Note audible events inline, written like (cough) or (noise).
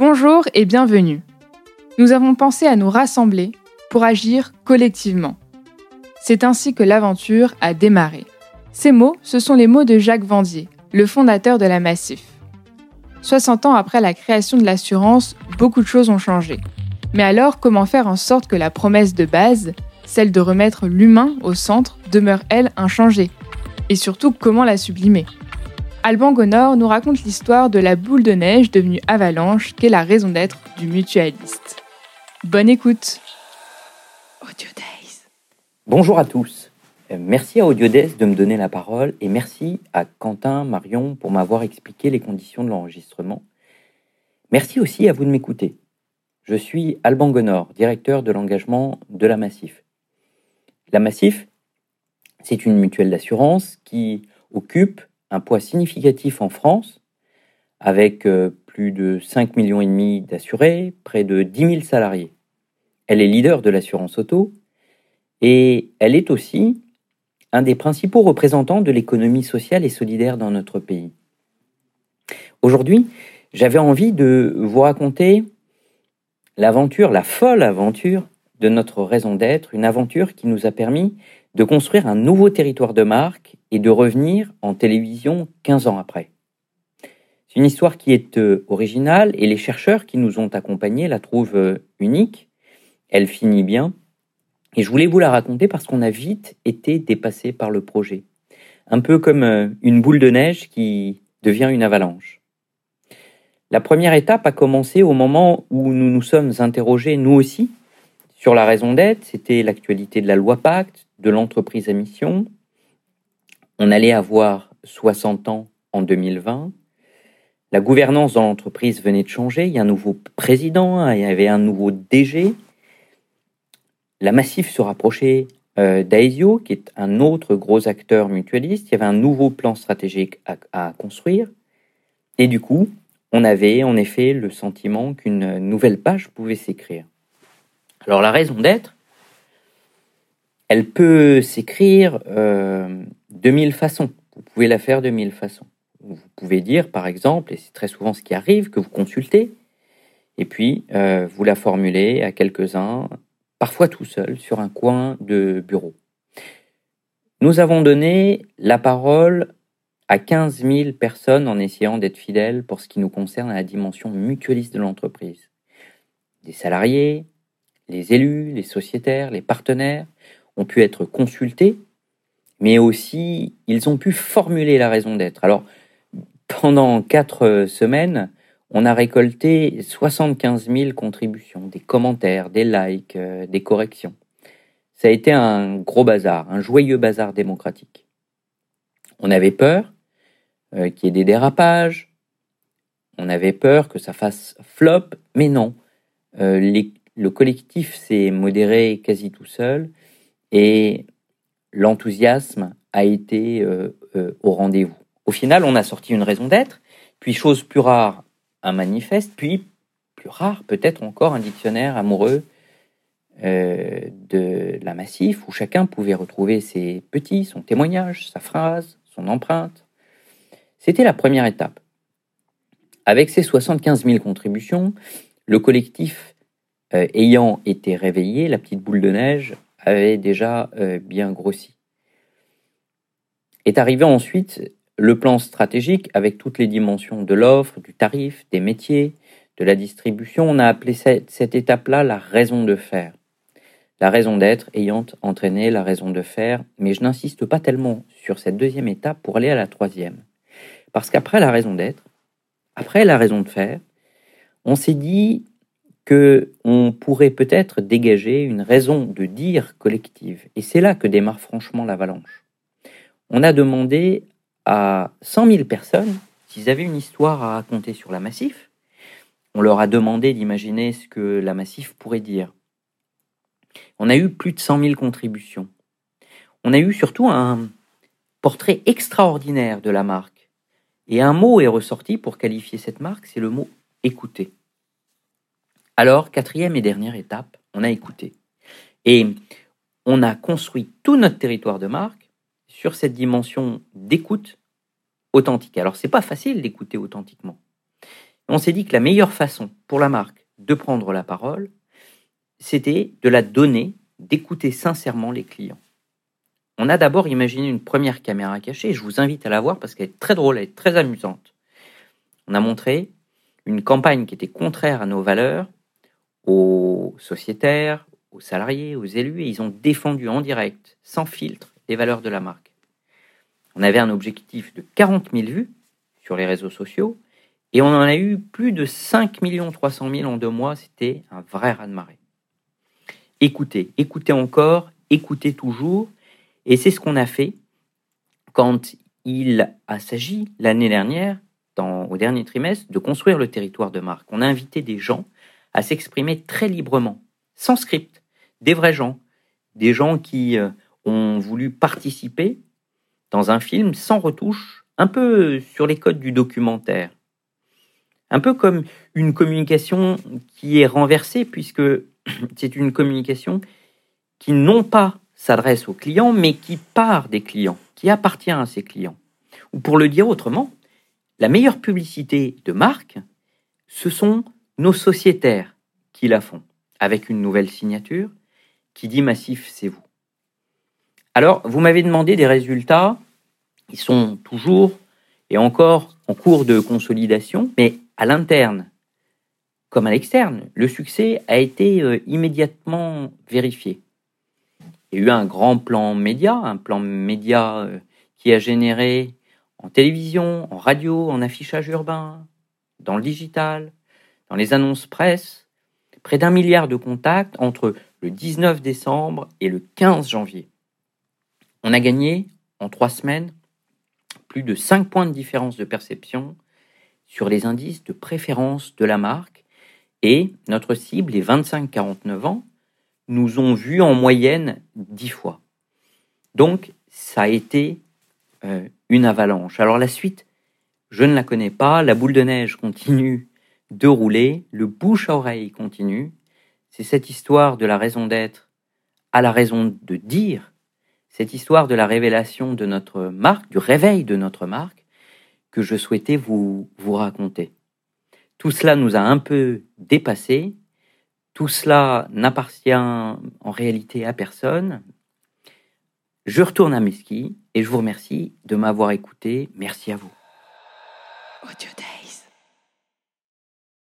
Bonjour et bienvenue. Nous avons pensé à nous rassembler pour agir collectivement. C'est ainsi que l'aventure a démarré. Ces mots, ce sont les mots de Jacques Vendier, le fondateur de la Massif. 60 ans après la création de l'assurance, beaucoup de choses ont changé. Mais alors, comment faire en sorte que la promesse de base, celle de remettre l'humain au centre, demeure, elle, inchangée? Et surtout, comment la sublimer? Alban Gonor nous raconte l'histoire de la boule de neige devenue avalanche, qui est la raison d'être du mutualiste. Bonne écoute Audio Days Bonjour à tous euh, Merci à Audiodes de me donner la parole et merci à Quentin, Marion pour m'avoir expliqué les conditions de l'enregistrement. Merci aussi à vous de m'écouter. Je suis Alban Gonor, directeur de l'engagement de la Massif. La Massif, c'est une mutuelle d'assurance qui occupe un poids significatif en France, avec euh, plus de 5 millions et demi d'assurés, près de 10 000 salariés. Elle est leader de l'assurance auto et elle est aussi un des principaux représentants de l'économie sociale et solidaire dans notre pays. Aujourd'hui, j'avais envie de vous raconter l'aventure, la folle aventure de notre raison d'être, une aventure qui nous a permis de construire un nouveau territoire de marque et de revenir en télévision 15 ans après. C'est une histoire qui est euh, originale et les chercheurs qui nous ont accompagnés la trouvent euh, unique. Elle finit bien. Et je voulais vous la raconter parce qu'on a vite été dépassé par le projet. Un peu comme euh, une boule de neige qui devient une avalanche. La première étape a commencé au moment où nous nous sommes interrogés, nous aussi, sur la raison d'être. C'était l'actualité de la loi Pacte, de l'entreprise à mission. On allait avoir 60 ans en 2020. La gouvernance dans l'entreprise venait de changer. Il y a un nouveau président, il y avait un nouveau DG. La Massif se rapprochait euh, d'Aesio, qui est un autre gros acteur mutualiste. Il y avait un nouveau plan stratégique à construire. Et du coup, on avait en effet le sentiment qu'une nouvelle page pouvait s'écrire. Alors la raison d'être, elle peut s'écrire euh, de mille façons. Vous pouvez la faire de mille façons. Vous pouvez dire, par exemple, et c'est très souvent ce qui arrive, que vous consultez, et puis euh, vous la formulez à quelques-uns, parfois tout seul, sur un coin de bureau. Nous avons donné la parole à 15 000 personnes en essayant d'être fidèles pour ce qui nous concerne à la dimension mutualiste de l'entreprise. Des salariés, les élus, les sociétaires, les partenaires, ont pu être consultés, mais aussi ils ont pu formuler la raison d'être. Alors, pendant quatre semaines, on a récolté 75 000 contributions, des commentaires, des likes, euh, des corrections. Ça a été un gros bazar, un joyeux bazar démocratique. On avait peur euh, qu'il y ait des dérapages, on avait peur que ça fasse flop, mais non. Euh, le collectif s'est modéré quasi tout seul et l'enthousiasme a été euh, euh, au rendez-vous. Au final, on a sorti une raison d'être, puis chose plus rare, un manifeste, puis plus rare peut-être encore un dictionnaire amoureux euh, de la Massif, où chacun pouvait retrouver ses petits, son témoignage, sa phrase, son empreinte. C'était la première étape. Avec ses 75 000 contributions, le collectif ayant été réveillé, la petite boule de neige avait déjà euh, bien grossi. Est arrivé ensuite le plan stratégique avec toutes les dimensions de l'offre, du tarif, des métiers, de la distribution. On a appelé cette, cette étape-là la raison de faire. La raison d'être ayant entraîné la raison de faire, mais je n'insiste pas tellement sur cette deuxième étape pour aller à la troisième. Parce qu'après la raison d'être, après la raison de faire, on s'est dit on pourrait peut-être dégager une raison de dire collective. Et c'est là que démarre franchement l'avalanche. On a demandé à 100 000 personnes s'ils avaient une histoire à raconter sur la Massif. On leur a demandé d'imaginer ce que la Massif pourrait dire. On a eu plus de 100 000 contributions. On a eu surtout un portrait extraordinaire de la marque. Et un mot est ressorti pour qualifier cette marque, c'est le mot écouter. Alors, quatrième et dernière étape, on a écouté. Et on a construit tout notre territoire de marque sur cette dimension d'écoute authentique. Alors, c'est pas facile d'écouter authentiquement. On s'est dit que la meilleure façon pour la marque de prendre la parole, c'était de la donner, d'écouter sincèrement les clients. On a d'abord imaginé une première caméra cachée, je vous invite à la voir parce qu'elle est très drôle, elle est très amusante. On a montré une campagne qui était contraire à nos valeurs, aux sociétaires, aux salariés, aux élus, et ils ont défendu en direct, sans filtre, les valeurs de la marque. On avait un objectif de 40 000 vues sur les réseaux sociaux, et on en a eu plus de 5 300 000 en deux mois. C'était un vrai raz-de-marée. Écoutez, écoutez encore, écoutez toujours. Et c'est ce qu'on a fait quand il a s'agi l'année dernière, au dernier trimestre, de construire le territoire de marque. On a invité des gens à s'exprimer très librement, sans script, des vrais gens, des gens qui euh, ont voulu participer dans un film sans retouche, un peu sur les codes du documentaire. Un peu comme une communication qui est renversée, puisque (clears throat) c'est une communication qui non pas s'adresse aux clients, mais qui part des clients, qui appartient à ses clients. Ou pour le dire autrement, la meilleure publicité de marque, ce sont nos sociétaires qui la font, avec une nouvelle signature qui dit massif, c'est vous. Alors, vous m'avez demandé des résultats, ils sont toujours et encore en cours de consolidation, mais à l'interne comme à l'externe, le succès a été euh, immédiatement vérifié. Il y a eu un grand plan média, un plan média euh, qui a généré en télévision, en radio, en affichage urbain, dans le digital, dans les annonces presse, près d'un milliard de contacts entre le 19 décembre et le 15 janvier. On a gagné en trois semaines plus de 5 points de différence de perception sur les indices de préférence de la marque et notre cible, les 25-49 ans, nous ont vus en moyenne 10 fois. Donc, ça a été euh, une avalanche. Alors la suite, je ne la connais pas. La boule de neige continue de rouler, le bouche à oreille continue. C'est cette histoire de la raison d'être à la raison de dire, cette histoire de la révélation de notre marque, du réveil de notre marque, que je souhaitais vous, vous raconter. Tout cela nous a un peu dépassé. Tout cela n'appartient en réalité à personne. Je retourne à mes skis et je vous remercie de m'avoir écouté. Merci à vous.